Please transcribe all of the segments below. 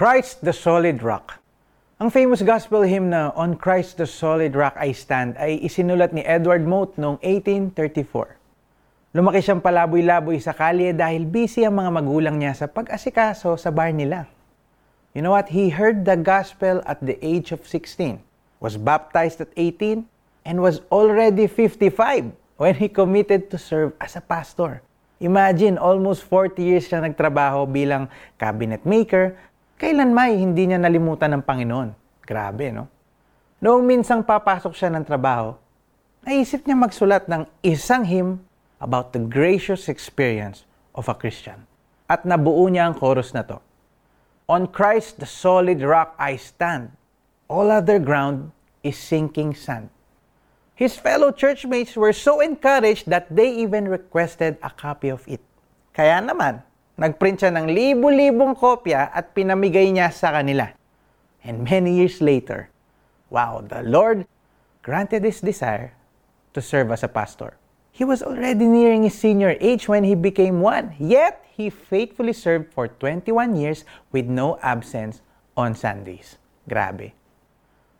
Christ the Solid Rock. Ang famous gospel hymn na On Christ the Solid Rock I Stand ay isinulat ni Edward Mote noong 1834. Lumaki siyang palaboy-laboy sa kalye dahil busy ang mga magulang niya sa pag-asikaso sa bar nila. You know what? He heard the gospel at the age of 16, was baptized at 18, and was already 55 when he committed to serve as a pastor. Imagine, almost 40 years siya nagtrabaho bilang cabinet maker, kailan may hindi niya nalimutan ng Panginoon. Grabe, no? Noong minsang papasok siya ng trabaho, naisip niya magsulat ng isang hymn about the gracious experience of a Christian. At nabuo niya ang chorus na to. On Christ the solid rock I stand. All other ground is sinking sand. His fellow churchmates were so encouraged that they even requested a copy of it. Kaya naman, nagprint siya ng libu-libong kopya at pinamigay niya sa kanila. And many years later, wow, the Lord granted his desire to serve as a pastor. He was already nearing his senior age when he became one, yet he faithfully served for 21 years with no absence on Sundays. Grabe.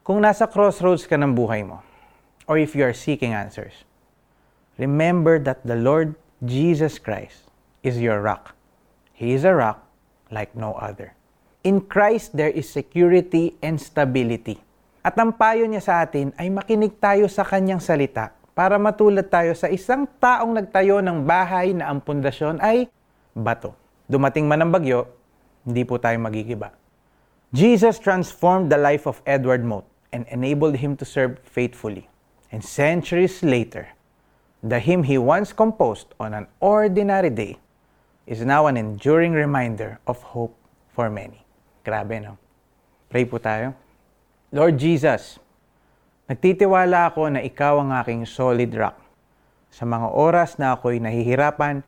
Kung nasa crossroads ka ng buhay mo, or if you are seeking answers, remember that the Lord Jesus Christ is your rock. He is a rock like no other. In Christ, there is security and stability. At ang payo niya sa atin ay makinig tayo sa kanyang salita para matulad tayo sa isang taong nagtayo ng bahay na ang pundasyon ay bato. Dumating man ang bagyo, hindi po tayo magigiba. Jesus transformed the life of Edward Mote and enabled him to serve faithfully. And centuries later, the hymn he once composed on an ordinary day is now an enduring reminder of hope for many. Grabe, no? Pray po tayo. Lord Jesus, nagtitiwala ako na ikaw ang aking solid rock. Sa mga oras na ako'y nahihirapan,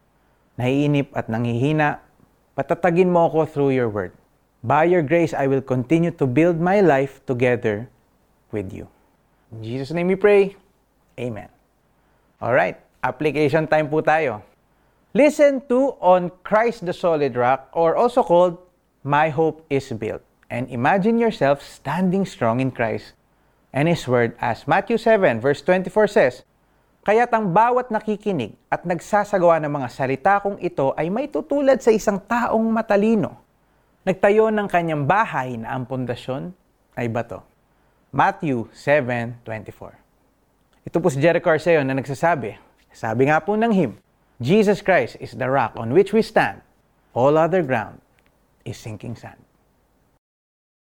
naiinip at nanghihina, patatagin mo ako through your word. By your grace, I will continue to build my life together with you. In Jesus' name we pray. Amen. Alright, application time po tayo. Listen to On Christ the Solid Rock or also called My Hope is Built. And imagine yourself standing strong in Christ and His Word as Matthew 7 verse 24 says, Kaya't ang bawat nakikinig at nagsasagawa ng mga salita kong ito ay may tutulad sa isang taong matalino. Nagtayo ng kanyang bahay na ang pundasyon ay bato. Matthew 7.24 Ito po si Jericho Arceo na nagsasabi, sabi nga po ng hymn, Jesus Christ is the rock on which we stand. All other ground is sinking sand.